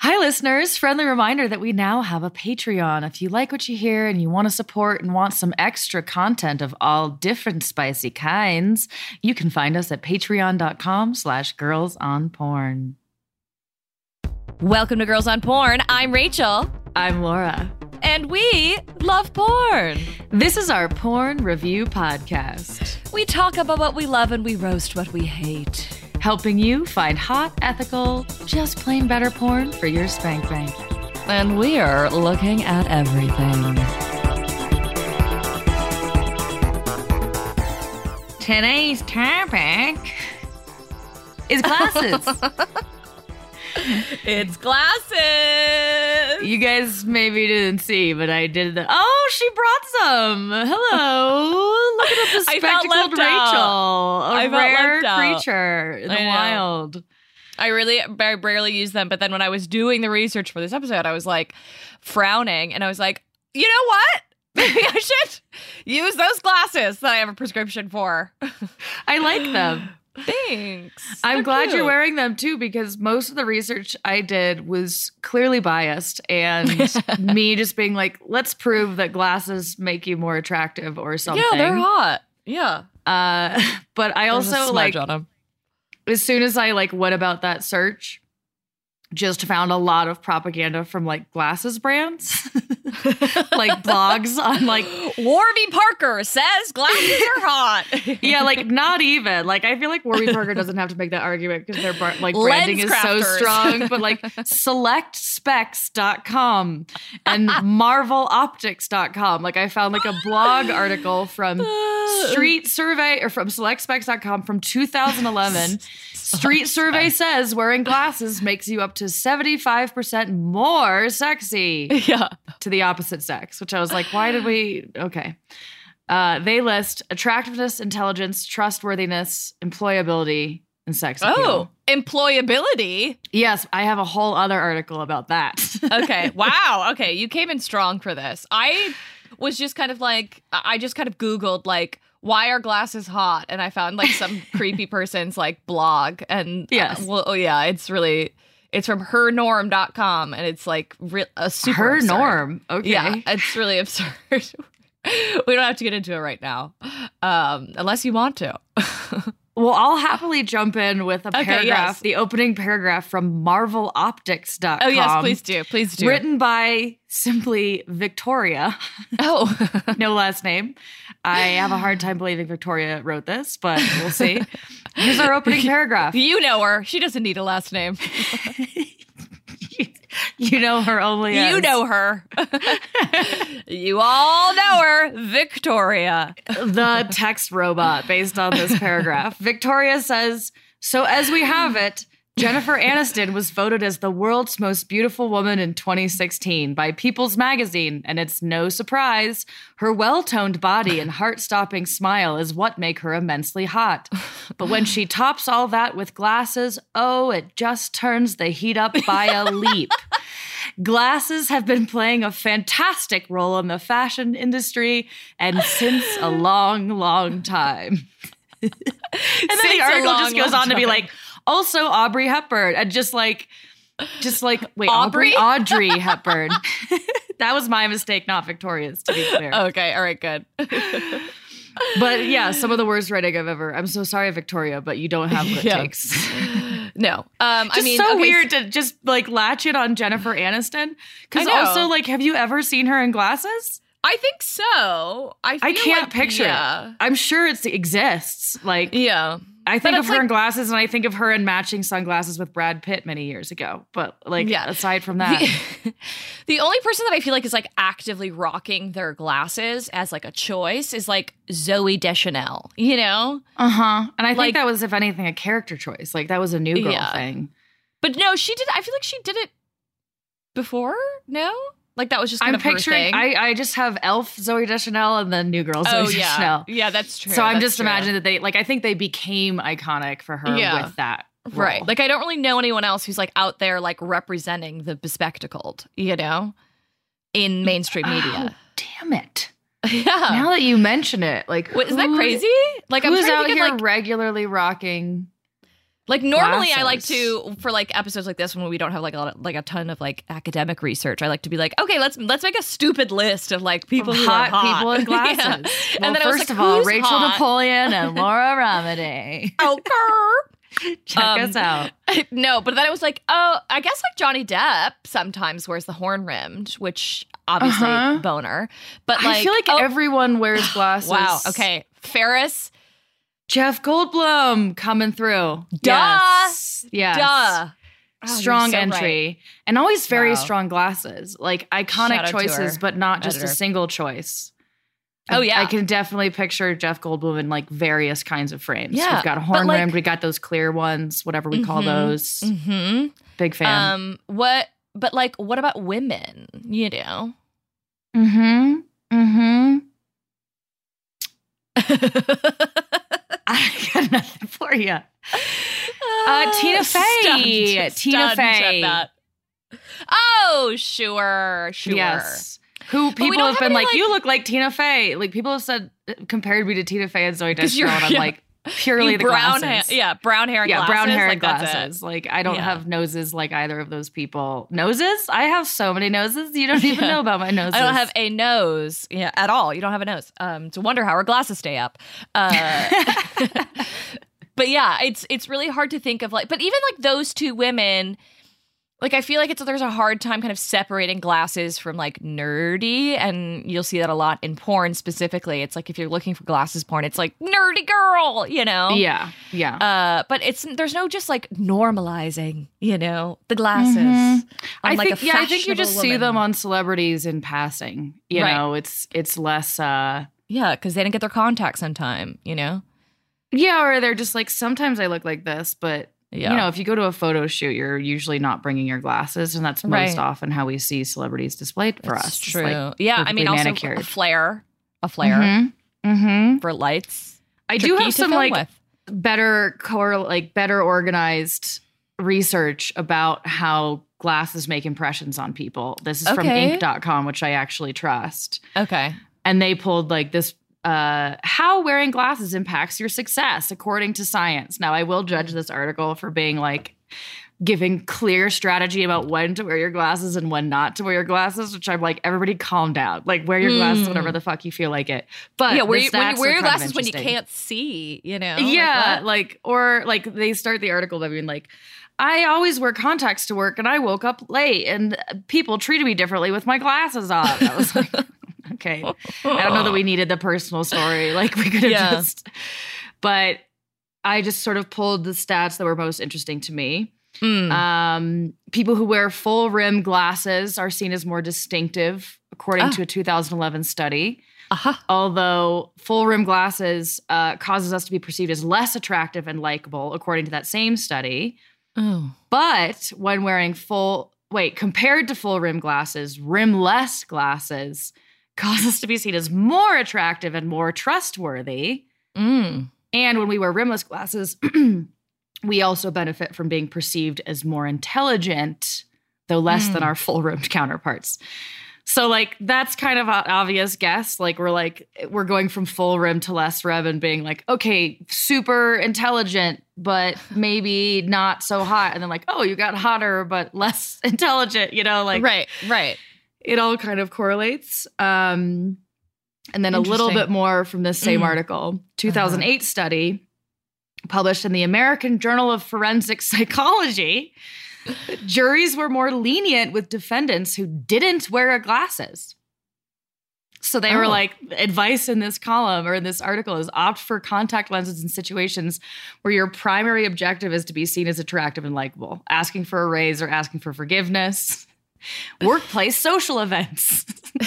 Hi, listeners. Friendly reminder that we now have a Patreon. If you like what you hear and you want to support and want some extra content of all different spicy kinds, you can find us at patreon.com slash girls on porn. Welcome to Girls on Porn. I'm Rachel. I'm Laura. And we love porn. This is our porn review podcast, We talk about what we love and we roast what we hate. Helping you find hot, ethical, just plain better porn for your spank bank. And we're looking at everything. Today's topic is glasses. It's glasses. you guys maybe didn't see, but I did the. Oh, she brought some. Hello. Look at the felt spectacled left out. Rachel. A I rare creature in the I know. wild. I really I rarely use them, but then when I was doing the research for this episode, I was like frowning and I was like, you know what? Maybe I should use those glasses that I have a prescription for. I like them. Thanks. I'm They're glad you're wearing them too because most of the research I did was clearly biased and me just being like, let's prove that glasses make you more attractive or something. Yeah, they're hot. Yeah. Uh, but I There's also like as soon as I like went about that search, just found a lot of propaganda from like glasses brands, like blogs on like Warby Parker says glasses are hot. yeah, like not even like I feel like Warby Parker doesn't have to make that argument because their bar- like branding is so strong, but like selectspecs.com and marveloptics.com. Like I found like a blog article from Street Survey or from selectspecs.com from 2011. Street Survey says wearing glasses makes you up to 75% more sexy yeah. to the opposite sex, which I was like, why did we? Okay. Uh, they list attractiveness, intelligence, trustworthiness, employability, and sex appeal. Oh, employability. yes, I have a whole other article about that. Okay. wow. Okay. You came in strong for this. I was just kind of like, I just kind of Googled, like, why are glasses hot? And I found like some creepy person's like blog. And Yes. uh, well, oh, yeah, it's really, it's from hernorm.com and it's like re- a super Her absurd. norm. Okay. Yeah, it's really absurd. we don't have to get into it right now, um, unless you want to. Well, I'll happily jump in with a Okay, paragraph, yes. the opening paragraph from marveloptics.com. Oh yes, please do, please do. Written by simply Victoria. Oh, no last name. I have a hard time believing Victoria wrote this, but we'll see. Here's our opening paragraph. you know her. She doesn't need a last name. you know her only You know her. you all know her, Victoria. the text robot based on this paragraph. Victoria says, So as we have it, Jennifer Aniston was voted as the world's most beautiful woman in 2016 by People's Magazine, and it's no surprise. Her well toned body and heart stopping smile is what make her immensely hot. But when she tops all that with glasses, oh, it just turns the heat up by a leap. Glasses have been playing a fantastic role in the fashion industry and since a long, long time. and then Since the article long, just goes on to be like, also Aubrey Hepburn, and just like, just like, wait, Aubrey, Aubrey? Audrey Hepburn. that was my mistake, not Victoria's, to be clear. Okay, all right, good. But yeah, some of the worst writing I've ever. I'm so sorry, Victoria, but you don't have what Yeah. takes. no, um, I mean, so okay, weird to just like latch it on Jennifer Aniston. Because also, like, have you ever seen her in glasses? I think so. I I can't like- picture yeah. it. I'm sure it exists. Like Yeah. I think of her in glasses, and I think of her in matching sunglasses with Brad Pitt many years ago. But like, Yeah. aside from that, The, the only person that I feel like is like actively rocking their glasses as like a choice is like Zooey Deschanel, you know? uh huh. And I think that was, if anything, a character choice. Like that was a new girl Yeah. thing. But no, she did I feel like she did it before? No? Like that was just kind I'm picturing. thing. I I just have Elf Zooey Deschanel and then New Girl Zooey oh yeah. Deschanel. Yeah, that's true. So I'm That's just true. imagining that they like. I think they became iconic for her Yeah. with that. Right. Like I don't really know anyone else who's like out there like representing the bespectacled, you know, in mainstream media. Oh, damn it! yeah. Now that you mention it, like, isn't that crazy? Like I'm Who's to out here like regularly rocking? Like normally I like to for like episodes like this when we don't have like a lot of, like a ton of like academic research. I like to be like, okay, let's let's make a stupid list of like people who hot, are hot people in Yeah. glasses. And Well, then I was first like, of all, Rachel hot? Napoleon and Laura Ramadei. Oh, Check Um, us out. no, but then I was like, oh, I guess like Johnny Depp sometimes wears the horn rimmed, which obviously Uh-huh. boner. But like, I feel like oh, everyone wears glasses. wow, okay, Faris, Jeff Goldblum coming through. Duh. Yes. Yes. duh, Oh, strong so entry right. and always very Wow. strong glasses like iconic choices but not just a single choice Oh, yeah. i can definitely picture jeff goldblum in like various kinds of frames Yeah, we've got but, horn rimmed we got those clear ones whatever we call Mhm. those Mm-hmm. big fan Um, what? But like, what about women? You know. mm-hmm mm-hmm i got nothing for you Uh, Tina Fey. Stunned- Tina stunned at Fey. that. Oh, sure, sure. yes who people have have been any, like, like- you look like Tina Fey. Like people have said, compared me to Tina Fey and Zooey Deschanel, and I'm yeah. like purely You the brown glasses. hair, yeah, brown hair, and yeah, glasses, brown hair like, and that's it. glasses. Like I don't Yeah. have noses like either of those people. Noses? I have so many noses. You don't even Yeah. know about my noses. I don't have a nose, yeah, at all. You don't have a nose. Um, to wonder how our glasses stay up. Uh, but yeah, it's it's really hard to think of like, but even like those two women, like I feel like it's there's a hard time kind of separating glasses from like nerdy, and you'll see that a lot in porn specifically. It's like if you're looking for glasses porn, it's like nerdy girl, you know. Yeah, yeah. Uh, but it's there's no just like normalizing, you know, the glasses. Mhm. on, I like, think yeah, I think you just see them on celebrities in passing. You Right. know, it's it's less uh Yeah, because they didn't get their contacts in time, you know? yeah, or they're just like sometimes I look like this, but Yeah. you know, if you go to a photo shoot, you're usually not bringing your glasses, and that's most Right. often how we see celebrities displayed for That's us. True. like, yeah, I mean, also manicured. a flare, a flare Mhm. Mhm. for lights. I do have some like with. better core, like better organized research about how glasses make impressions on people. This is from Okay. Inc.com, which I actually trust. Okay. and they pulled like this uh how wearing glasses impacts your success according to science now i will judge this article for being like giving clear strategy about when to wear your glasses and when not to wear your glasses which i'm like everybody calm down like wear your glasses Mm. whenever the fuck you feel like it but yeah, wear, the you- when you wear your glasses when you can't see, you know? yeah Like, like or like they start the article by being like I always wear contacts to work and I woke up late and people treated me differently with my glasses on. I was like, okay. I don't know that we needed the personal story. Like we could have Yeah. just, but I just sort of pulled the stats that were most interesting to me. Mm. Um, people who wear full rim glasses are seen as more distinctive, according Ah. to a 2011 study. Aha. Although full rim glasses uh, causes us to be perceived as less attractive and likable, according to that same study. Oh. But when wearing full, wait, compared to full rim glasses, rimless glasses cause us to be seen as more attractive and more trustworthy. Mm. And when we wear rimless glasses, we also benefit from being perceived as more intelligent, though less than Mm. our full rimmed counterparts. So, like, that's kind of an obvious guess. Like, we're like, we're going from full rim to less rim and being like, okay, super intelligent, but maybe not so hot. And then, like, oh, you got hotter, but less intelligent, you know, like, right, right. It all kind of correlates. Um, and then a little bit more from this same Mm. article 2008 study published in the American Journal of Forensic Psychology. Juries were more lenient with defendants who didn't wear glasses. So they were Oh. like, advice in this column or in this article is opt for contact lenses in situations where your primary objective is to be seen as attractive and likable, asking for a raise or asking for forgiveness, workplace social events.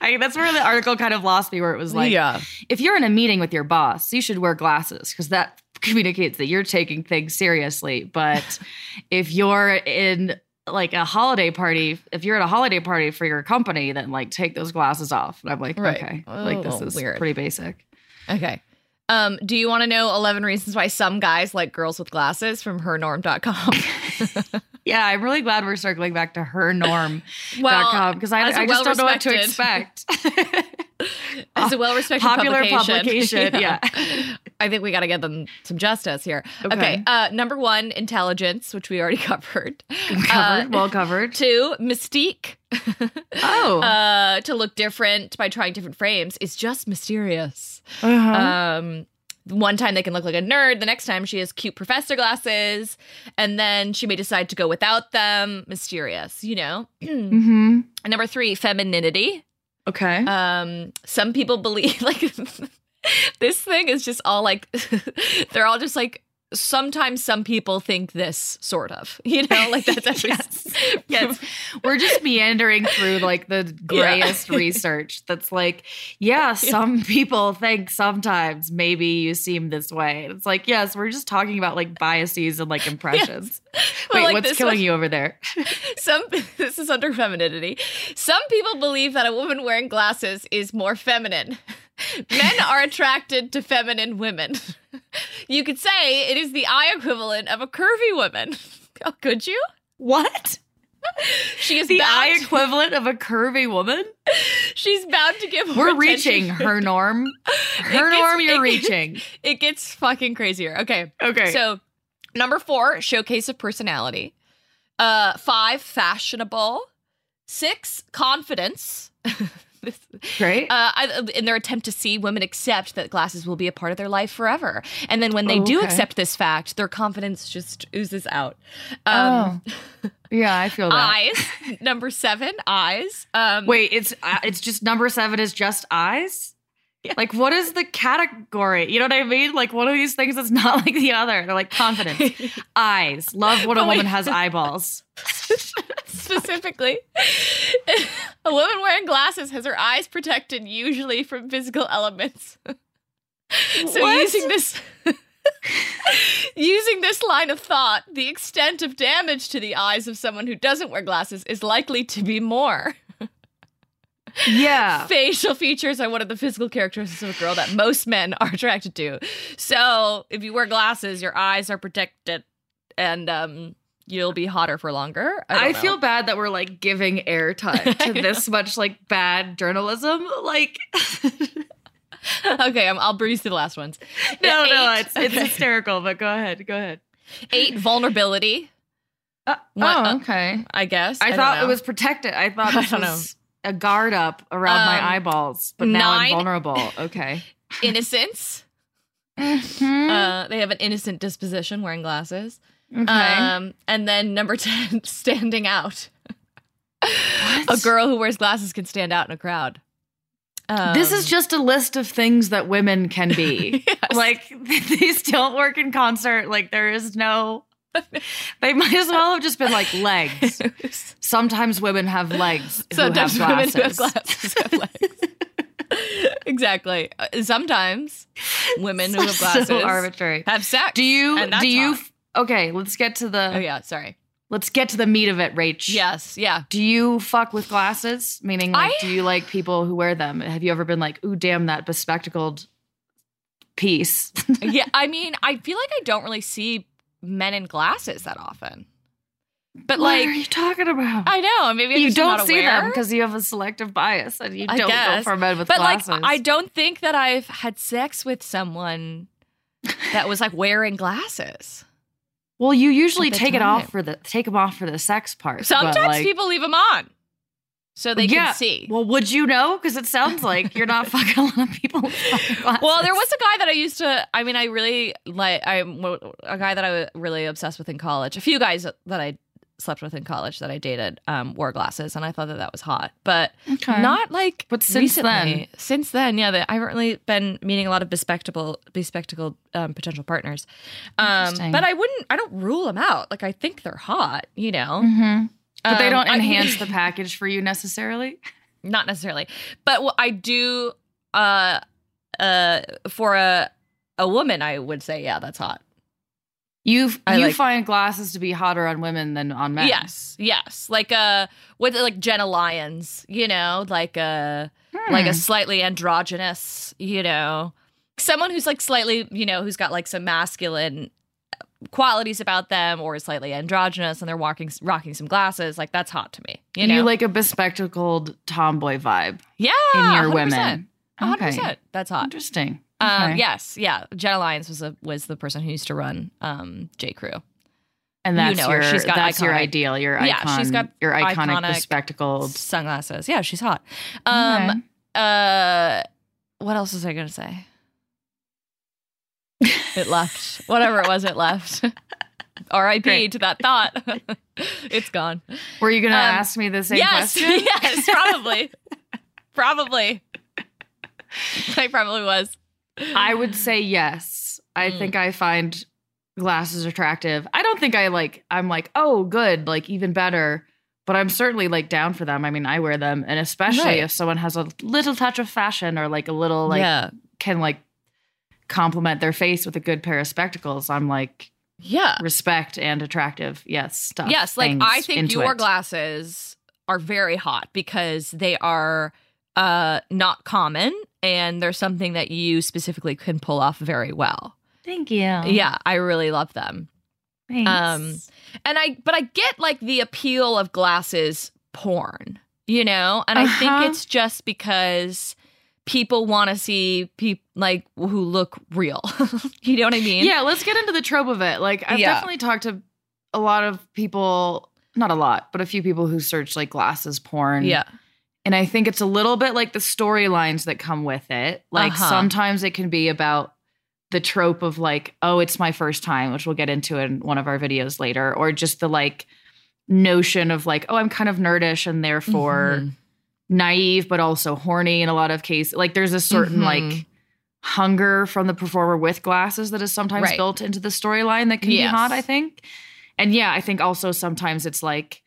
Like, I, that's where the article kind of lost me, where it was like, yeah. if you're in a meeting with your boss, you should wear glasses because that communicates that you're taking things seriously. But if you're in like a holiday party, if you're at a holiday party for your company, then like take those glasses off. And I'm like, Right. okay, like this Oh, is weird. pretty basic. Okay. Um, do you want to know 11 reasons why some guys like girls with glasses from hernorm.com? Yeah, I'm really glad we're circling back to her norm. well, because I, I just don't know what to expect. It's a well-respected Popular publication, publication, yeah. I think we got to give them some justice here. Okay. Okay. Uh, number one, intelligence, which we already covered. covered, Uh, well covered. Two, mystique. Oh, uh, to look different by trying different frames is just mysterious. Uh-huh. Um, one time they can look like a nerd. The next time she has cute professor glasses, and then she may decide to go without them. Mysterious, you know. hmm Number three, femininity. Okay. Um, some people believe like this thing is just all like they're all just like sometimes some people think this sort of you know like that's every Yes. yes. We're just meandering through like the grayest research that's like, yeah, some people think sometimes maybe you seem this way. It's like, yes, we're just talking about like biases and like impressions. But, Wait, like, what's killing one- you over there? some this is under femininity some people believe that a woman wearing glasses is more feminine men are attracted to feminine women you could say it is the eye equivalent of a curvy woman oh, could you What? she is The bound, eye equivalent of a curvy woman? she's bound to give We're reaching her norm. Her gets- norm, you're it gets- reaching. it gets fucking crazier okay Okay. So, number four, showcase of personality. Uh, five, fashionable. Six, confidence. This- great. uh, I- in their attempt to see women accept that glasses will be a part of their life forever, and then when they Oh, do okay. accept this fact, their confidence just oozes out. Um, oh. Yeah, I feel that. Eyes, number seven, eyes. Um, Wait, it's uh, it's just number seven is just eyes. Like, what is the category? You know what I mean? Like, one of these things that's not like the other. They're like confidence, eyes. Love when a oh woman has eyeballs. specifically. a woman wearing glasses has her eyes protected usually from physical elements. so What? using this using this line of thought, the extent of damage to the eyes of someone who doesn't wear glasses is likely to be more. Yeah. Facial features are one of the physical characteristics of a girl that most men are attracted to. So, if you wear glasses, your eyes are protected and um you'll be hotter for longer. I, I feel bad that we're like giving airtime to this much like bad journalism. Like, okay, I'm, I'll breeze through the last ones. no, no, Eight- it's it's okay. hysterical. But go ahead, go ahead. eight vulnerability. Uh, What- oh, uh, okay. I guess I, don't thought it was protected. I thought I don't was a guard up around Um, my eyeballs, but now I'm vulnerable. Okay. innocence. Mhm. Uh, they have an innocent disposition, wearing glasses. okay. Um, and then number ten, standing out. A girl who wears glasses can stand out in a crowd. Um, this is just a list of things that women can be. Yes. Like these don't work in concert. Like there is no. They might as well have just been like legs. Sometimes women have legs. Sometimes have women have glasses. have legs. exactly. Uh, sometimes women who have So glasses arbitrary. have sex. Do you? Do you? hot. Okay, let's get to the. Oh yeah, sorry. Let's get to the meat of it, Rach. Yes, yeah. Do you fuck with glasses? Meaning, like, I- do you like people who wear them? Have you ever been like, ooh, damn, that bespectacled piece? yeah, I mean, I feel like I don't really see men in glasses that often. But what like, are you talking about? I know maybe I'm you don't see aware. them because you have a selective bias and you I don't go for men with But glasses. like, I don't think that I've had sex with someone that was like wearing glasses. well, you usually take it off for the take them off for the sex part. Sometimes but, like, people leave them on so they yeah. can see. Well, would you know? Because it sounds like you're not fucking a lot of people with fucking glasses. Well, there was a guy that I used to. I mean, I really like. I'm a guy that I was really obsessed with in college. A few guys that I slept with in college that I dated um, wore glasses, and I thought that that was hot, but Okay. not like. But since recently. then? since then, yeah, that I haven't really been meeting a lot of bespectacled, bespectacled um, potential partners. Um, but I wouldn't, I don't rule them out. Like I think they're hot, you know. Mm-hmm. But they Um, don't I- enhance the package for you necessarily. not necessarily but what i do uh uh for a a woman i would say yeah that's hot You I you like- find glasses to be hotter on women than on men. yes yes like uh with like jenna lyons you know like a like a Hmm. slightly androgynous you know someone who's like slightly you know who's got like some masculine qualities about them or is slightly androgynous and they're walking rocking some glasses like that's hot to me you you, know like a bespectacled tomboy vibe yeah in your 100%. women. 100% that's hot Interesting. Um, yes, yeah. Jenna Lyons was a was the person who used to run um J Crew. And You that's know her. your She's got that's your ideal. Your Yeah, icon. she's got your iconic, iconic bespectacled. Sunglasses. Yeah, she's hot. Um uh what else was I gonna say? It left. Whatever it was, it left. R.I.P. Great. to that thought. it's gone. Were you gonna Um, ask me the same yes, question? yes, probably. probably. I probably was. I would say yes. I Mm. think I find glasses attractive. I don't think I like I'm like, "Oh, good, like even better." But I'm certainly like down for them. I mean, I wear them and especially Right. if someone has a little touch of fashion or like a little like yeah. can like complement their face with a good pair of spectacles, I'm like Yeah. respect and attractive. Yes, stuff. Yes, like I think your it. glasses are very hot because they are uh not common and they're something that you specifically can pull off very well. Thank you. Yeah, I really love them. Thanks. Um, And I but I get like the appeal of glasses porn, you know? And I Uh-huh. think it's just because people want to see people like who look real. you know what I mean? Yeah, let's get into the trope of it. Like, I've Yeah. definitely talked to a lot of people, not a lot, but a few people who search like glasses porn. Yeah. And I think it's a little bit like the storylines that come with it. Like, Uh-huh. sometimes it can be about the trope of like, oh, it's my first time, which we'll get into in one of our videos later, or just the like notion of like, oh, I'm kind of nerdish and therefore Mhm. Naive, but also horny in a lot of cases. Like, there's a certain Mhm. like, hunger from the performer with glasses that is sometimes Right. built into the storyline that can Yes. be hot, I think. And yeah, I think also sometimes it's like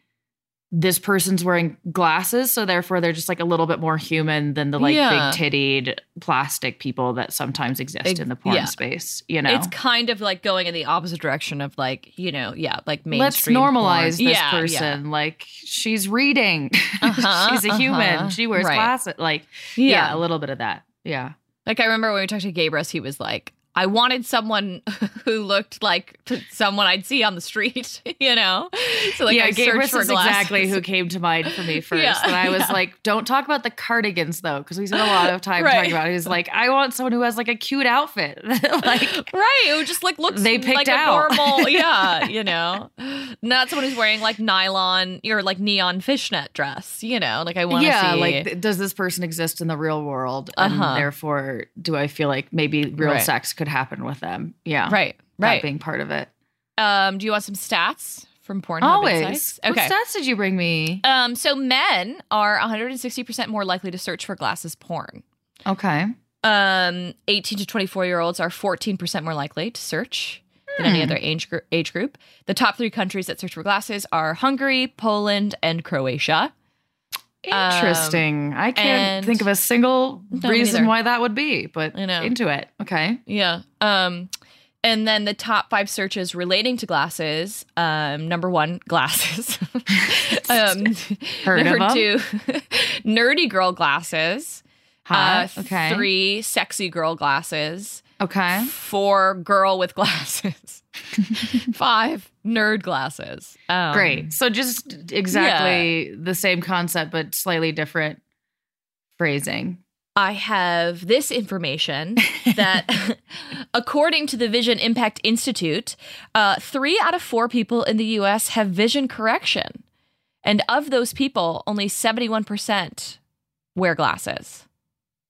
this person's wearing glasses, so therefore they're just like a little bit more human than the like Yeah. big tittied plastic people that sometimes exist Ex- in the porn yeah. space, you know. It's kind of like going in the opposite direction of like, you know, yeah, like mainstream. Let's normalize porn. this Yeah, person. Like she's reading. Uh-huh, she's a human. uh-huh. She wears Right. glasses. Like yeah. a little bit of that. Yeah. Like I remember when we talked to Gabrus, he was like, I wanted someone who looked like someone I'd see on the street, you know? So like yeah, I Gabrus for is exactly who came to mind for me first. Yeah, and I was yeah. like, don't talk about the cardigans though, because we spent a lot of time Right. talking about it. He was like, I want someone who has like a cute outfit. like Right, who just like looks They picked like out. a normal, yeah, you know, not someone who's wearing like nylon or like neon fishnet dress, you know. Like I want to yeah, see, like does this person exist in the real world? And Uh-huh. therefore, do I feel like maybe real Right. sex could happen with them? Yeah. right, right. being part of it. Um, do you want some stats from Pornhub Always. Insights? What stats did you bring me? Um, so men are 160% more likely to search for glasses porn. Okay. Um, 18 to 24 year olds are 14% more likely to search than any Hmm. other age, gr- age group. The top three countries that search for glasses are Hungary, Poland, and Croatia. Interesting. I can't think of a single No, reason why that would be, but I know. into it. Okay. Yeah. Um, and then the top five searches relating to glasses. Um, number one, glasses. um, Heard number two, nerdy girl glasses. Hot. Uh, okay. Three, sexy girl glasses. Okay. Four, girl with glasses. Five, nerd glasses. Um, Great. So just exactly the same concept, but slightly different phrasing. I have this information that, according to the Vision Impact Institute, uh, three out of four people in the US have vision correction. And of those people, only 71% wear glasses.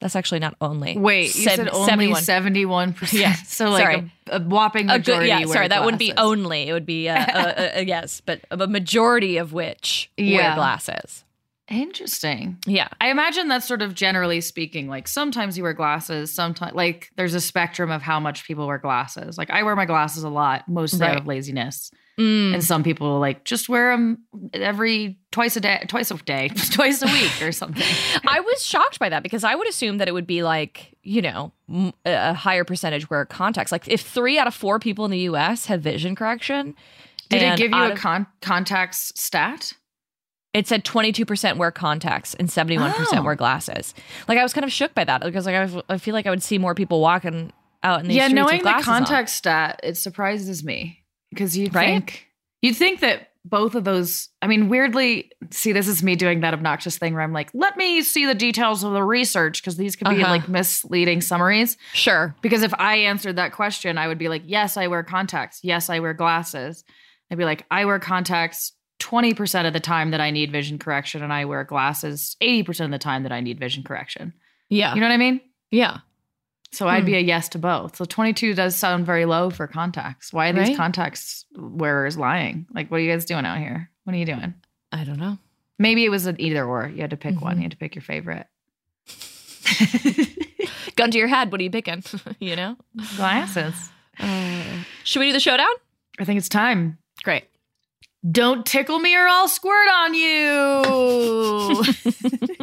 That's actually not only. Wait, you said only seventy-one percent. Yeah, so like sorry. a, a whopping A good, majority. yeah, sorry, that wouldn't be only. It would be uh, uh, uh, yes, but a majority of which wear glasses. Interesting. Yeah, I imagine that's sort of generally speaking. Like sometimes you wear glasses, sometimes like there's a spectrum of how much people wear glasses. Like I wear my glasses a lot, mostly out of laziness, Mm. and some people like just wear them every twice a day, twice a day, twice a week or something. I was shocked by that because I would assume that it would be like, you know, a higher percentage wear contacts. Like if three out of four people in the US have vision correction, Did it give you a con- contacts stat? it said 22% wear contacts and 71% Oh. wear glasses. Like I was kind of shook by that because like I, I feel like I would see more people walking out in these yeah, streets knowing with the glasses on. contact stat, it surprises me because you'd Right? think you'd think that both of those. I mean, weirdly, see, this is me doing that obnoxious thing where I'm like, let me see the details of the research because these could be Uh-huh. like misleading summaries. Sure. Because if I answered that question, I would be like, yes, I wear contacts. Yes, I wear glasses. I'd be like, I wear contacts 20% of the time that I need vision correction, and I wear glasses 80% of the time that I need vision correction. Yeah. You know what I mean? yeah. So I'd Hmm. be a yes to both. So 22 does sound very low for contacts. Why are these Right? contacts wearers lying? Like, what are you guys doing out here? What are you doing? I don't know. Maybe it was an either or. You had to pick one. Mhm. You had to pick your favorite. Gun to your head. What are you picking? you know? Glasses. Should we do the showdown? I think it's time. Great. Don't tickle me or I'll squirt on you.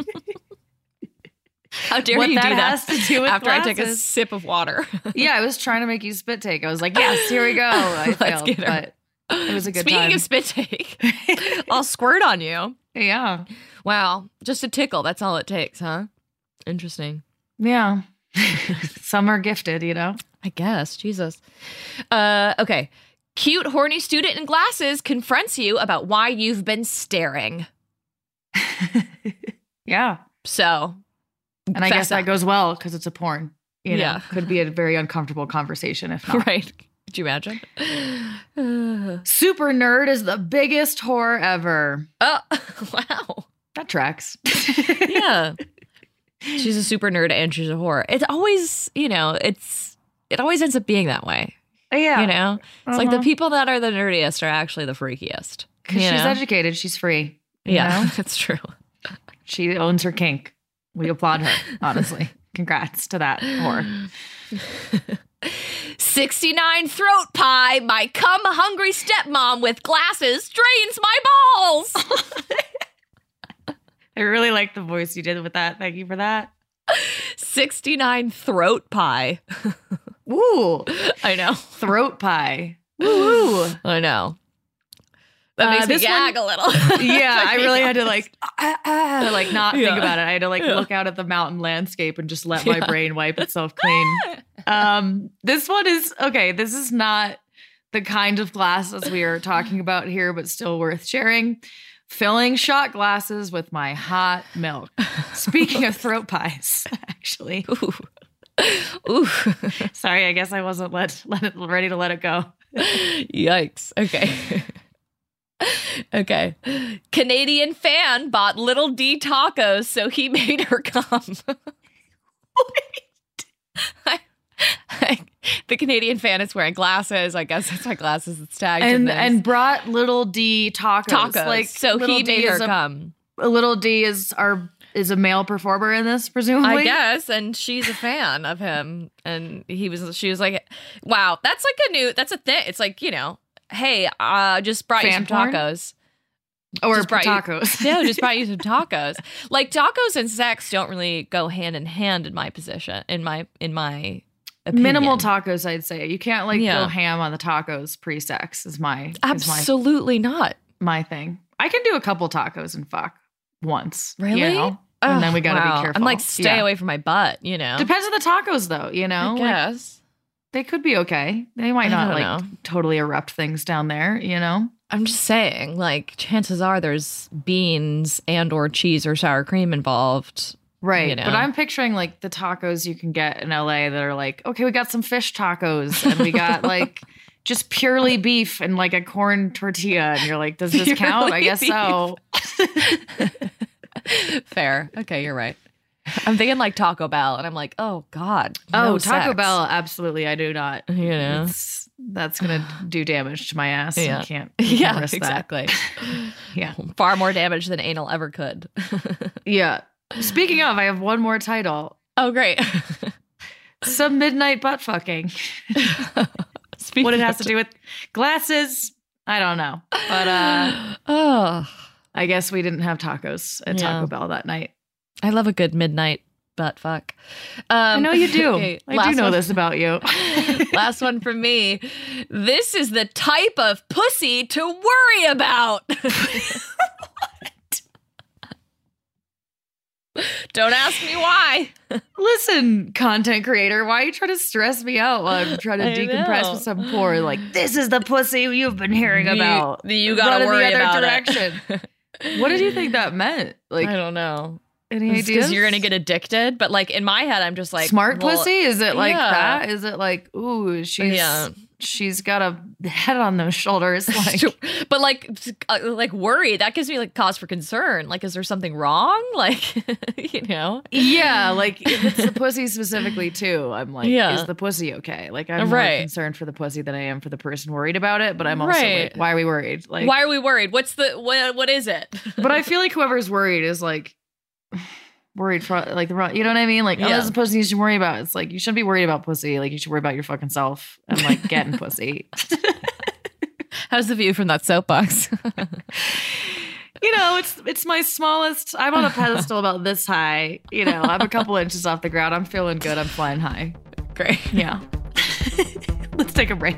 How dare What you that do that has to do with after I take a sip of water? yeah, I was trying to make you spit take. I was like, yes, here we go. I Let's failed, but it was a good Speaking time. of spit take, I'll squirt on you. yeah. Wow. Just a tickle. That's all it takes, huh? Interesting. Yeah. Some are gifted, you know? I guess. Jesus. Uh, okay. Cute, horny student in glasses confronts you about why you've been staring. yeah. So, And I guess that goes well because it's a porn. You know, Yeah. could be a very uncomfortable conversation if not. right. Could you imagine? oh, Super nerd is the biggest whore ever. wow. That tracks. Yeah. she's a super nerd and she's a whore. It's always, you know, it's, it always ends up being that way. yeah. You know, it's like the Uh-huh. people that are the nerdiest are actually the freakiest. Cuz she's know? educated. She's free. Yeah, know? that's true. She owns her kink. We applaud her, honestly. Congrats to that whore. 69 throat pie, my cum hungry stepmom with glasses drains my balls. I really like the voice you did with that. Thank you for that. 69 throat pie. Ooh, I know. throat pie. Woo. I know. That Uh, makes me this gag one- a little. yeah, I really had to like, ah, ah, like not think about it. I had to like Yeah. look out at the mountain landscape and just let my brain wipe itself clean. um, this one is okay. This is not the kind of glasses we are talking about here, but still worth sharing. Filling shot glasses with my hot milk. Speaking of throat pies, actually, Ooh. Ooh. sorry, I guess I wasn't let, let it, ready to let it go. Yikes. Okay. okay. Canadian fan bought little D tacos, so he made her come. the Canadian fan is wearing glasses. I guess that's why glasses is tagged in And this. and brought little D tacos. tacos. Like so he D made her a come. a little D is our is a male performer in this, presumably. I guess, and she's a fan of him, and he was. She was like, "Wow, that's like a new. That's a thing. It's like you know, hey, uh, just brought you some porn? tacos. Or Just brought you- tacos. no, just brought you some tacos. Like tacos and sex don't really go hand in hand in my position. In my in my opinion. Minimal tacos, I'd say. You can't like Yeah. go ham on the tacos pre-sex. Is my is my Absolutely not. my thing. I can do a couple tacos and fuck once. you Really? know? And then we gotta Wow. be careful. I'm like, stay Yeah. away from my butt. You know. Depends on the tacos, though. You know, I Like. They could be okay. They might not like know. totally erupt things down there. You know. I'm just saying, like, chances are there's beans and or cheese or sour cream involved. Right. You know. But I'm picturing like the tacos you can get in LA that are like, okay, we got some fish tacos and we got like just purely beef and like a corn tortilla. And you're like, does this count? I Purely guess so. Fair. Okay, you're right. I'm thinking like Taco Bell, and I'm like, oh God. oh, no Taco sex. Bell, absolutely. I do not. You know? It's- that's gonna do damage to my ass. Yeah. I can't. Yeah, exactly. Yeah. Far more damage than anal ever could. Yeah. Speaking of, I have one more title. oh, great. Some midnight butt fucking. What it has to do with glasses, I don't know. But uh Oh, I guess we didn't have tacos at Yeah. Taco Bell that night. I love a good midnight butt fuck. Um, I know you do. okay, I do know one- this about you. Last one from me. This is the type of pussy to worry about. Don't ask me why. Listen, content creator, why are you trying to stress me out while I'm trying to I decompress know. with some poor like this is the pussy you've been hearing You- about. you gotta Run in worry the other about it. direction. what did you think that meant? Like I don't know. Any ideas? Because you're gonna get addicted, but like in my head, I'm just like smart well, pussy? Is it like yeah. that? Is it like ooh she's Yeah. she's got a head on those shoulders? Like but like, uh, like worry that gives me like cause for concern. Like, is there something wrong? Like, you know, Yeah, like if it's the pussy specifically too. I'm like, Yeah. is the pussy okay? Like I'm more concerned for the pussy than I am for the person worried about it. But I'm also Right. like, why are we worried? Like, why are we worried? What's the what? What is it? But I feel like whoever's worried is like worried for like the wrong. You know what I mean? Like, oh, Yeah. this is a pussy you should worry about. It's like you shouldn't be worried about pussy. Like you should worry about your fucking self and like getting pussy. How's the view from that soapbox? You know, it's it's my smallest. I'm on a pedestal about this high. You know, I'm a couple inches off the ground. I'm feeling good. I'm flying high. Great. Yeah. Let's take a break.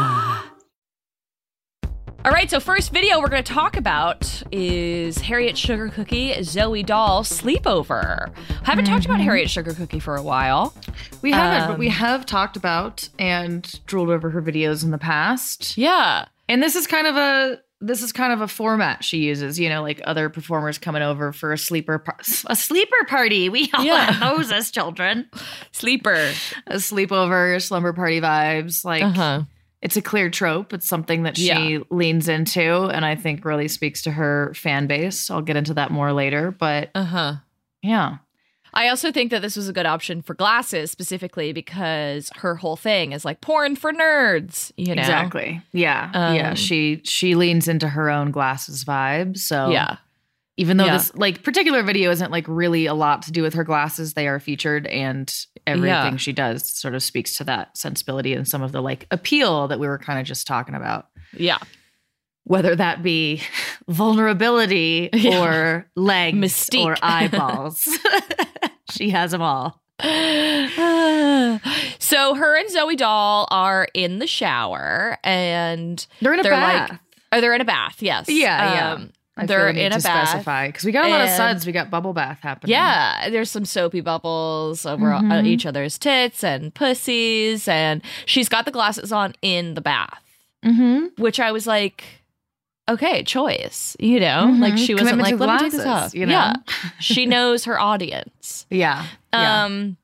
All right, so first video we're going to talk about is Harriet Sugarcookie, Zoe Doll sleepover. I haven't talked about Harriet Sugarcookie for a while. We haven't, but Um, we have talked about and drooled over her videos in the past. Yeah. And this is kind of a this is kind of a format she uses, you know, like other performers coming over for a sleeper par- a sleeper party. We all Yeah. have those as children. Sleeper. A sleepover, slumber party vibes. Like Uh-huh. It's a clear trope. It's something that she Yeah. leans into and I think really speaks to her fan base. I'll get into that more later. But Uh-huh. yeah. I also think that this was a good option for glasses specifically because her whole thing is like porn for nerds, you know. Exactly. Yeah. yeah. Um, She she leans into her own glasses vibe. So Yeah. even though Yeah. this like particular video isn't like really a lot to do with her glasses, they are featured and everything Yeah. she does sort of speaks to that sensibility and some of the like appeal that we were kind of just talking about. Yeah. Whether that be vulnerability Yeah. or legs Mystique. or eyeballs. she has them all. so her and Zoe Doll are in the shower and They're in a they're bath. like oh they're in a bath, yes. Yeah, yeah. Um, I they're need in a to bath. specify because we got a lot of and- suds. We got bubble bath happening. Yeah, there's some soapy bubbles over uh, Mhm. each other's tits and pussies, and she's got the glasses on in the bath, Mm-hmm. which I was like, okay, choice, you know, like she wasn't like, let me take this glasses, off. you know? Yeah, she knows her audience. Yeah. yeah. Um,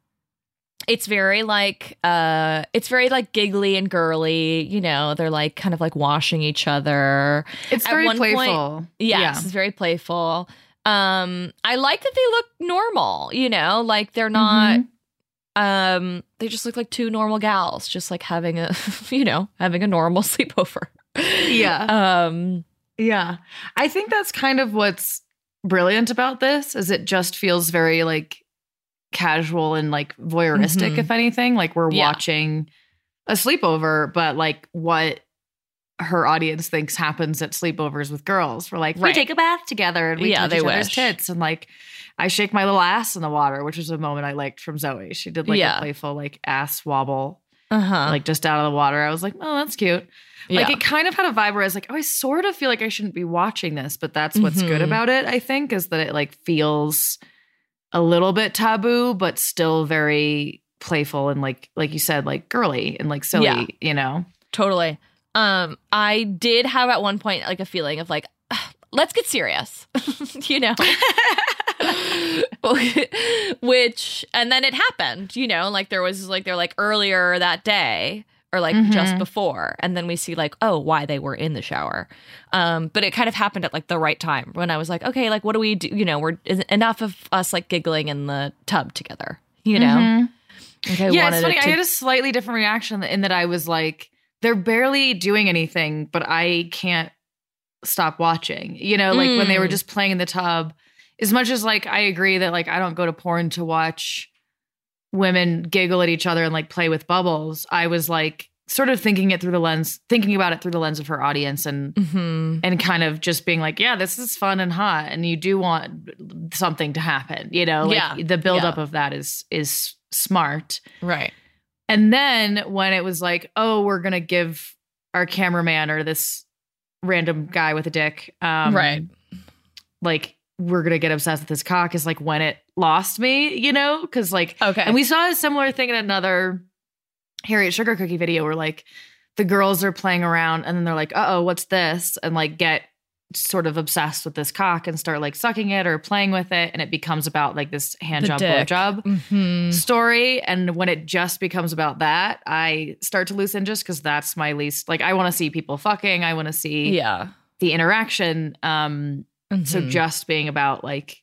it's very like uh, it's very like giggly and girly. You know, they're like kind of like washing each other. it's at very one point- playful. Yes, it's very playful. Um, I like that they look normal, you know, like they're not Mm-hmm. um they just look like two normal gals, just like having a you know, having a normal sleepover. Yeah. Um Yeah. I think that's kind of what's brilliant about this is it just feels very like casual and like voyeuristic Mhm. if anything, like we're Yeah. watching a sleepover but like what her audience thinks happens at sleepovers with girls. We're like, we take a bath together and we Yeah, touch they each other's tits and like I shake my little ass in the water, which was a moment I liked from Zoe. She did like Yeah. a playful like ass wobble, uh-huh. like just out of the water. I was like, oh, that's cute. Like it kind of had a vibe where I was like, oh, I sort of feel like I shouldn't be watching this, but that's what's good Mhm. about it, I think, is that it like feels a little bit taboo, but still very playful and like like you said, like girly and like silly, Yeah. you know? Totally. Um, I did have at one point like a feeling of like, let's get serious, you know. Which and then it happened, you know, like there was like they're like earlier that day or like just Mhm. before, and then we see like oh why they were in the shower, um, but it kind of happened at like the right time when I was like okay like what do we do you know we're enough of us like giggling in the tub together you know Mhm. Like, I yeah, it's funny. it I had a slightly different reaction in that I was like, they're barely doing anything, but I can't stop watching. You know, like when they were Mm. just playing in the tub. As much as like I agree that like I don't go to porn to watch women giggle at each other and like play with bubbles, I was like sort of thinking it through the lens, thinking about it through the lens of her audience and Mhm. and kind of just being like, yeah, this is fun and hot, and you do want something to happen. You know, like Yeah. the buildup Yeah. of that is is smart. right And then when it was like, oh, we're gonna give our cameraman or this random guy with a dick, um, Right. Like we're gonna get obsessed with this cock is like when it lost me, you know, because like, okay. and we saw a similar thing in another Harriet Sugarcookie video where like the girls are playing around and then they're like, uh oh, what's this? And like get sort of obsessed with this cock and start like sucking it or playing with it, and it becomes about like this hand The job, blow job Mhm. story. And when it just becomes about that i start to lose interest because that's my least like i want to see people fucking. I want to see yeah. the interaction. Um so Mhm. just being about like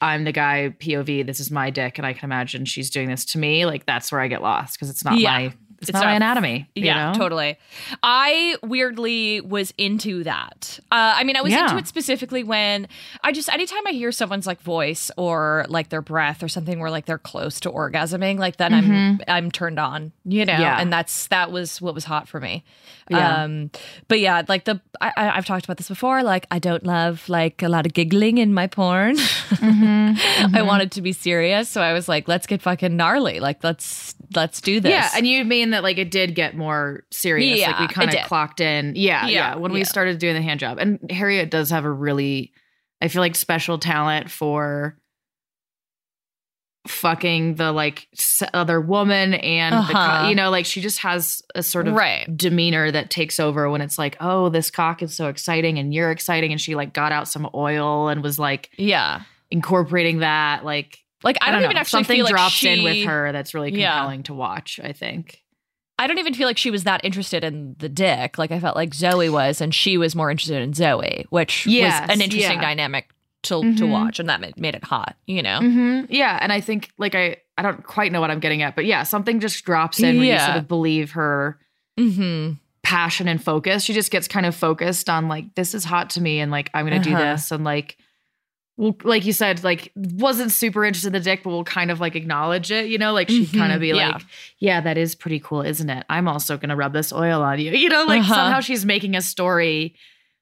i'm the guy pov this is my dick and i can imagine she's doing this to me like that's where i get lost because it's not Yeah. my it's, It's not, my anatomy you yeah, know? totally. I weirdly was into that. Uh, I mean, I was Yeah. into it specifically when I just anytime I hear someone's like voice or like their breath or something where like they're close to orgasming, like then I'm I'm turned on, you know. Mm-hmm. Yeah. And that's that was what was hot for me. Yeah. Um, but yeah, like the I, I've talked about this before. Like I don't love like a lot of giggling in my porn. Mm-hmm. I wanted to be serious, so I was like, let's get fucking gnarly. Like let's let's do this. Yeah, and you mean that like it did get more serious. like we kind of clocked in. Yeah, yeah. Yeah, When we started doing the hand job. And Harriet does have a really I feel like special talent for fucking the like s- other woman and the Uh-huh. co- you know like she just has a sort of Right. demeanor that takes over when it's like oh this cock is so exciting and you're exciting and she like got out some oil and was like yeah. incorporating that like Like I, don't, even know, actually something feel like drops she, in with her that's really Yeah. compelling to watch i think I don't even feel like she was that interested in the dick. Like I felt like Zoe was, and she was more interested in Zoe, which Yes, was an interesting yeah. dynamic to to Mhm. watch, and that made, made it hot. You know. hmm Yeah, and I think like I I don't quite know what I'm getting at, but yeah, something just drops in when you Yeah. sort of believe her Mm-hmm. passion and focus. She just gets kind of focused on like this is hot to me, and like I'm gonna do Uh-huh. this, and like will like you said, like wasn't super interested in the dick, but will kind of like acknowledge it, you know, like she'd kind of Mhm, be yeah. like, Yeah, that is pretty cool, isn't it? I'm also gonna rub this oil on you. You know, like Uh-huh. somehow she's making a story.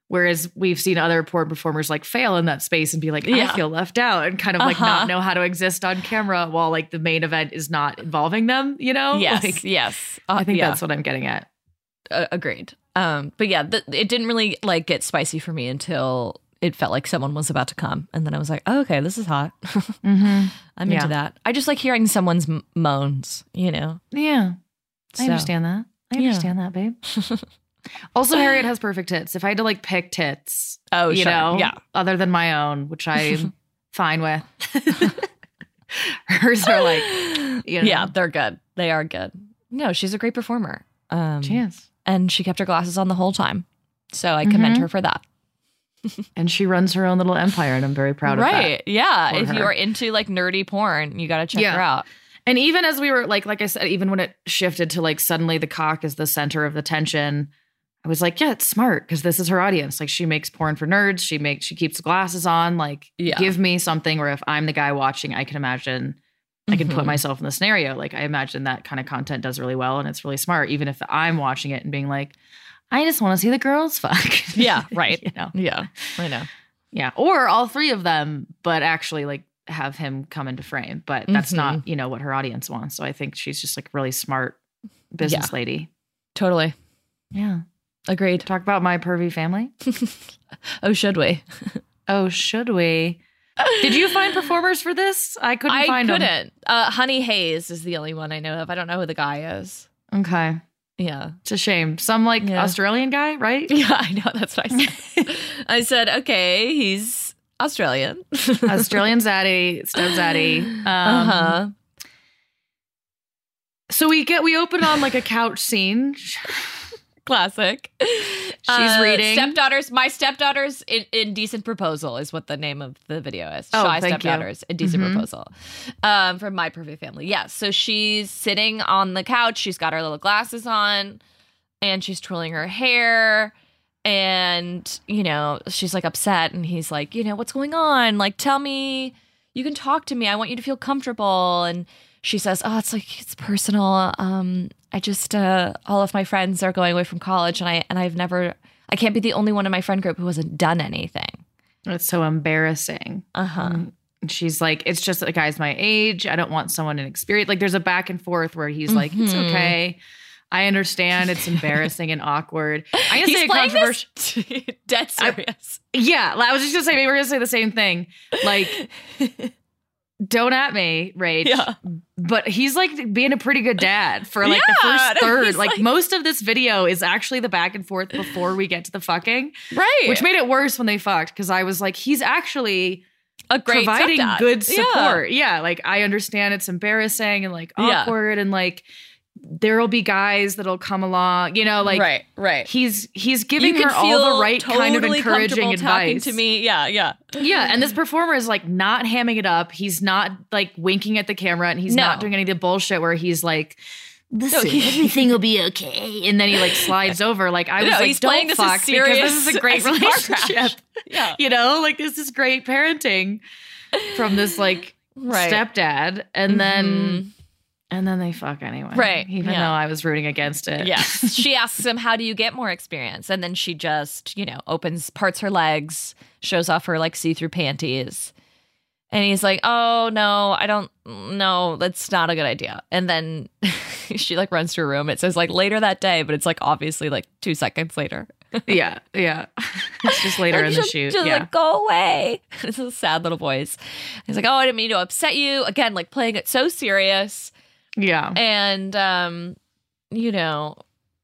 Whereas we've seen other porn performers like fail in that space and be like, Yeah. I feel left out and kind of like Uh-huh. not know how to exist on camera while like the main event is not involving them, you know? yes, Like, yes. Uh, I think yeah. that's what I'm getting at. uh, agreed. Um, but yeah, th- it didn't really like get spicy for me until it felt like someone was about to come, and then I was like, oh, okay, this is hot. Mm-hmm. I'm Yeah. into that. I just like hearing someone's m- moans. You know, Yeah. I understand that. I Yeah. understand that, babe. also, Harriet has perfect tits. If I had to like pick tits, Oh, you sure. know, Yeah. other than my own, which I'm fine with, hers are like, you know, yeah, they're good. They are good. No, she's a great performer. Um, she is. and she kept her glasses on the whole time. So I commend Mhm. her for that. And she runs her own little empire, and I'm very proud of that. right. Yeah. If you are into like nerdy porn, you got to check Yeah. her out. And even as we were like, like I said, even when it shifted to like suddenly the cock is the center of the tension, I was like, yeah, it's smart because this is her audience. Like she makes porn for nerds. She makes she keeps glasses on. Like, Yeah. give me something where if I'm the guy watching, I can imagine I can put Mhm. myself in the scenario. Like I imagine that kind of content does really well and it's really smart, even if I'm watching it and being like, I just want to see the girls fuck. Yeah, right. you know. Yeah, I know. Yeah. Or all three of them, but actually like have him come into frame. But that's Mhm. not, you know, what her audience wants. So I think she's just like really smart business Yeah. lady. Totally. Yeah. Agreed. Talk about my pervy family. oh, should we? Oh, should we? Did you find performers for this? I couldn't I find couldn't. Uh, Honey Hayes is the only one I know of. I don't know who the guy is. Okay. Yeah. It's a shame. Some like Yeah. Australian guy, right? Yeah, I know. That's what I said. I said, okay, he's Australian. Australian Zaddy, Step Zaddy. Um, uh huh. So we get we open on like a couch scene. Classic. She's reading. Stepdaughters. My stepdaughters. In, indecent proposal is what the name of the video is. Oh, Shy thank you. stepdaughters. Indecent Mhm. proposal. Um, from my pervy family. Yes. so she's sitting on the couch. She's got her little glasses on, and she's twirling her hair. And you know, she's like upset, and he's like, you know, what's going on? Like, tell me. You can talk to me. I want you to feel comfortable. And she says, "Oh, it's like it's personal. Um, I just uh, all of my friends are going away from college, and I and I've never. I can't be the only one in my friend group who hasn't done anything. It's so embarrassing. Uh huh. Um, she's like, it's just a guy's my age. I don't want someone inexperienced. Like, there's a back and forth where he's like, it's Mhm. okay. I understand it's embarrassing and awkward. I'm gonna He's say a controversial. this dead serious. Yeah, I was just gonna say maybe we're gonna say the same thing. Like, don't at me, Rach. yeah, But he's like being a pretty good dad for like the first third. Like, like- most of this video is actually the back and forth before we get to the fucking, right. which made it worse when they fucked because I was like, he's actually a great providing stepdad. good support. Yeah. like I understand it's embarrassing and like Yeah. awkward and like there'll be guys that'll come along, you know, like right, right. he's he's giving her all the right kind of totally encouraging talking advice to me. Yeah, yeah. Yeah, and this performer is like not hamming it up. He's not like winking at the camera and he's No. not doing any of the bullshit where he's like Listen, he- everything will be okay. And then he like slides over. Like I was No, like, he's don't playing this fuck because this is a great as car crash. relationship. Yeah, You know, like this is great parenting from this like right. stepdad. And then Mhm. And then they fuck anyway. Right, Even yeah. though I was rooting against it. Yes. she asks him, How do you get more experience? And then she just, you know, opens, parts her legs, shows off her like see through panties. And he's like, Oh, no, I don't, no, that's not a good idea. And then she like runs to her room. It says like later that day, but it's like obviously like two seconds later. yeah. Yeah. it's just later in the shoot. Just yeah. like, Go away. This is a sad little voice. He's like, Oh, I didn't mean to upset you. Again, like playing it so serious. Yeah. and um you know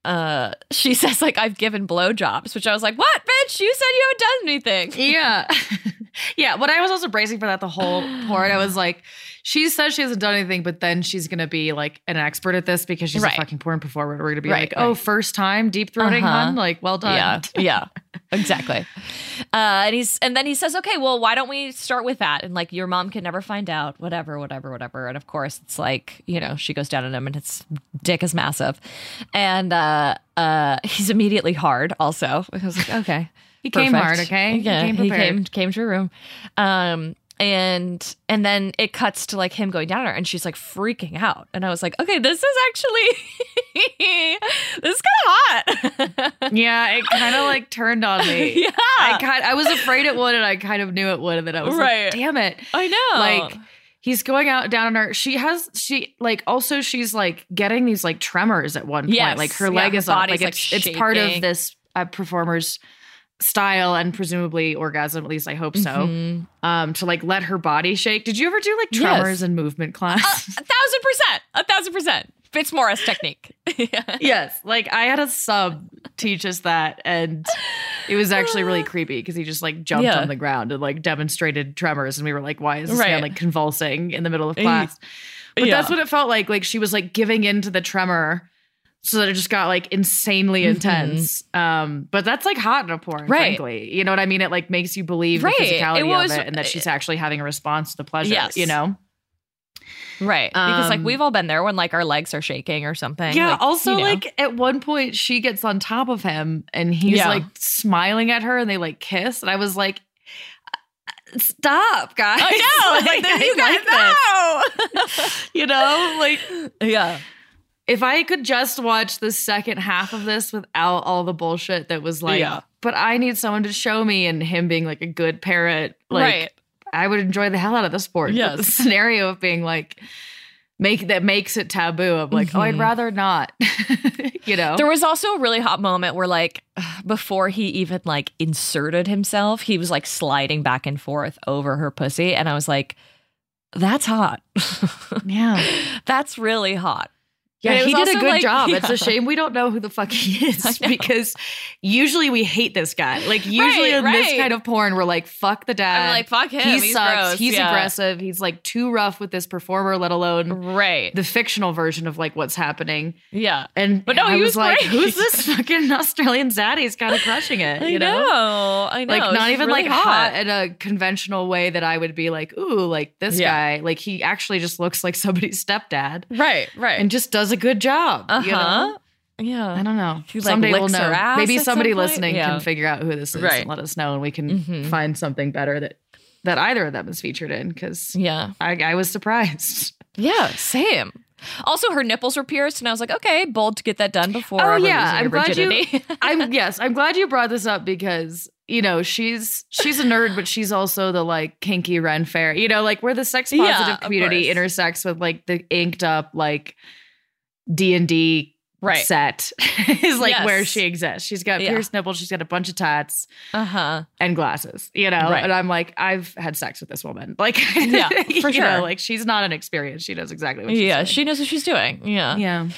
uh she says like i've given blowjobs which i was like what bitch you said you haven't done anything Yeah. yeah. But I was also bracing for that the whole part. I was like, she says she hasn't done anything, but then she's going to be like an expert at this because she's Right. a fucking porn performer. We're going to be Right, like, oh, right. first time deep throating, Uh-huh. hun? Like, well done. yeah yeah exactly uh and he's and then he says okay well why don't we start with that and like your mom can never find out whatever whatever whatever and of course it's like you know she goes down on him and his dick is massive and uh uh he's immediately hard also i was like okay He came hard, okay? He Yeah, came he came came to her room, um, and and then it cuts to like him going down on her, and she's like freaking out, and I was like, okay, this is actually this is kind of hot. Yeah, it kind of like turned on me. Yeah. I kind I was afraid it would, and I kind of knew it would, and then I was Right. like, "Damn it!" I know, Like he's going out down on her. She has she like also she's like getting these like tremors at one point. Yes. Like her leg her is body's, Like like, it's it's part of this uh, performer's style and presumably orgasm. At least I hope so. Mhm. Um, to like let her body shake. Did you ever do like Yes. tremors in movement class? a thousand percent, a thousand percent. Fitzmaurice technique. yeah. Yes, like I had a sub teach us that, and it was actually really creepy because he just like jumped Yeah. on the ground and like demonstrated tremors, and we were like, "Why is this man like convulsing in the middle of class?" But yeah. that's what it felt like. Like she was like giving in to the tremor, so that it just got like insanely Mhm. intense. Um, but that's like hot in a porn, Right. frankly. You know what I mean? It like makes you believe Right. the physicality It was- of it, and that she's actually having a response to the pleasure. Yes. You know? Right. because like Um, we've all been there when like our legs are shaking or something. Yeah. Like, also, you know. like at one point, she gets on top of him and he's Yeah. like smiling at her, and they like kiss, and I was like, "Stop, guys! I know. Like, like, you guys this. know. You know, like yeah. If I could just watch the second half of this without all the bullshit that was like, Yeah. but I need someone to show me, and him being like a good parent, like right. I would enjoy the hell out of the sport. Yes. the scenario of being like. Make that makes it taboo of like, oh, I'd Mhm. rather not. you know? There was also a really hot moment where like before he even like inserted himself, he was like sliding back and forth over her pussy and I was like that's hot. yeah. that's really hot. Yeah, he did a good like- job. It's a shame we don't know who the fuck he is because usually we hate this guy. Like usually Right, in this kind of porn, we're like, fuck the dad. I'm like fuck him. he He's sucks. gross. He's Yeah. aggressive. He's like too rough with this performer, let alone Right. the fictional version of like what's happening. yeah. And But no, I he was, was like, who's this fucking Australian zaddy? He's kind of crushing it. I you know? know. I know. Like not It's even really like hot. in a conventional way that I would be like, ooh, like this Yeah. guy. Like he actually just looks like somebody's stepdad Right, right. and just does a good job. uh-huh. You know? Yeah. I don't know. He, like, we'll know. Maybe somebody some listening Yeah. can figure out who this is Right. and let us know, and we can Mhm. find something better that that either of them is featured in. Because Yeah. I, I was surprised. Yeah, same. Also, her nipples were pierced, and I was like, okay, bold to get that done before. Oh, yeah, I'm glad you- I'm yes, I'm glad you brought this up because you know she's she's a nerd, but she's also the like kinky Ren Fair. You know, like where the sex positive of community intersects with like the inked up like D and D right. set is like Yes. where she exists. She's got Yeah. pierced nipples. She's got a bunch of tats. Uh huh. and glasses, you know. Right. And I'm like, I've had sex with this woman. Like, Yeah, for sure. know, like she's not an experience. She knows exactly what she's Yeah, doing. she knows what she's doing. Yeah. yeah.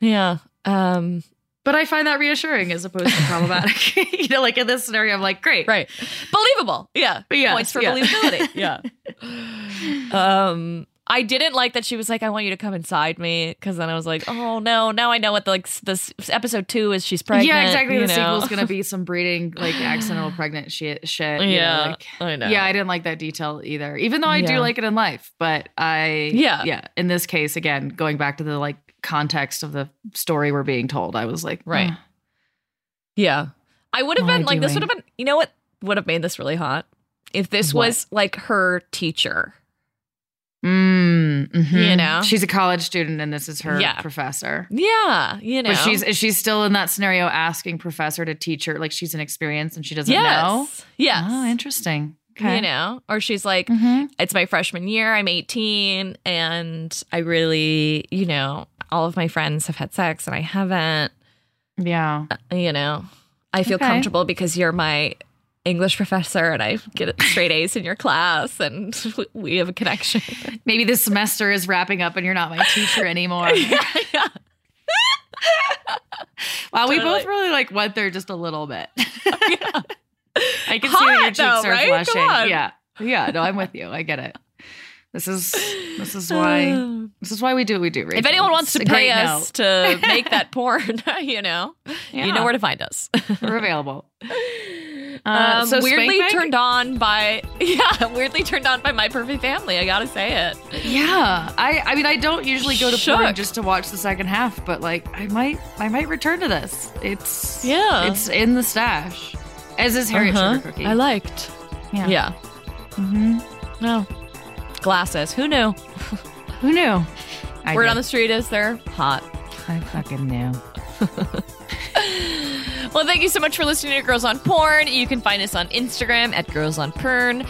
Yeah. Um. But I find that reassuring as opposed to problematic. you know, like in this scenario, I'm like, great. Right. Believable. Yeah. Points for yeah. believability. yeah. Um. I didn't like that she was like, "I want you to come inside me," because then I was like, "Oh no!" Now I know what the like this episode two is. She's pregnant. yeah, exactly. The know? sequel's gonna be some breeding, like accidental pregnant shit. shit you know, Yeah, like- I know. Yeah, I didn't like that detail either. Even though I do like it in life, but I Yeah. yeah. In this case, again, going back to the like context of the story we're being told, I was like, Right. "Ugh." Yeah. I would have been like, this would have been, you know what would have made this really hot? If this What? was like her teacher. Mm, mhm. You know? she's a college student and this is her Yeah. professor. Yeah. You know. But she's is she still in that scenario asking professor to teach her like she's inexperienced and she doesn't yes. know? Yes. Oh, interesting. Okay. You know, or she's like, Mhm. it's my freshman year, I'm 18, and I really, you know, all of my friends have had sex and I haven't, Yeah. you know, I feel Okay. comfortable because you're my English professor and I get straight A's in your class and we have a connection. Maybe this semester is wrapping up and you're not my teacher anymore. yeah. Wow, we both really like went there just a little bit. Yeah. I can see Hot, that your cheeks though, are right? Flushing. Yeah. Yeah, no, I'm with you. I get it. This is this is why this is why we do what we do. If anyone wants It's to pay us to make that porn, you know, you know where to find us. We're available. Um, so weirdly Spank Bank? turned on by yeah, weirdly turned on by My Pervy Family. I gotta say it. Yeah, I I mean I don't usually go to porn just to watch the second half, but like I might I might return to this. It's Yeah. it's in the stash. As is Harriet Uh-huh. Sugarcookie. I liked. Yeah. Yeah. Mm-hmm. No. Glasses. Who knew? Who knew? I Word did. on the street is they're hot. I fucking knew. Well, thank you so much for listening to Girls on Porn. You can find us on Instagram at Girls on Porn,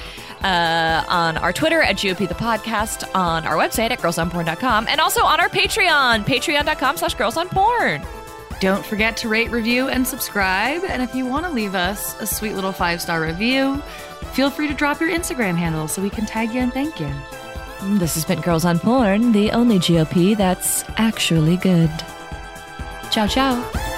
uh, on our Twitter at GOP the Podcast, on our website at girlsonporn.com, and also on our Patreon, patreon.com slash girls on porn. Don't forget to rate, review, and subscribe. And if you want to leave us a sweet little five star review, feel free to drop your Instagram handle so we can tag you and thank you. This has been Girls on Porn, the only GOP that's actually good. Ciao, ciao.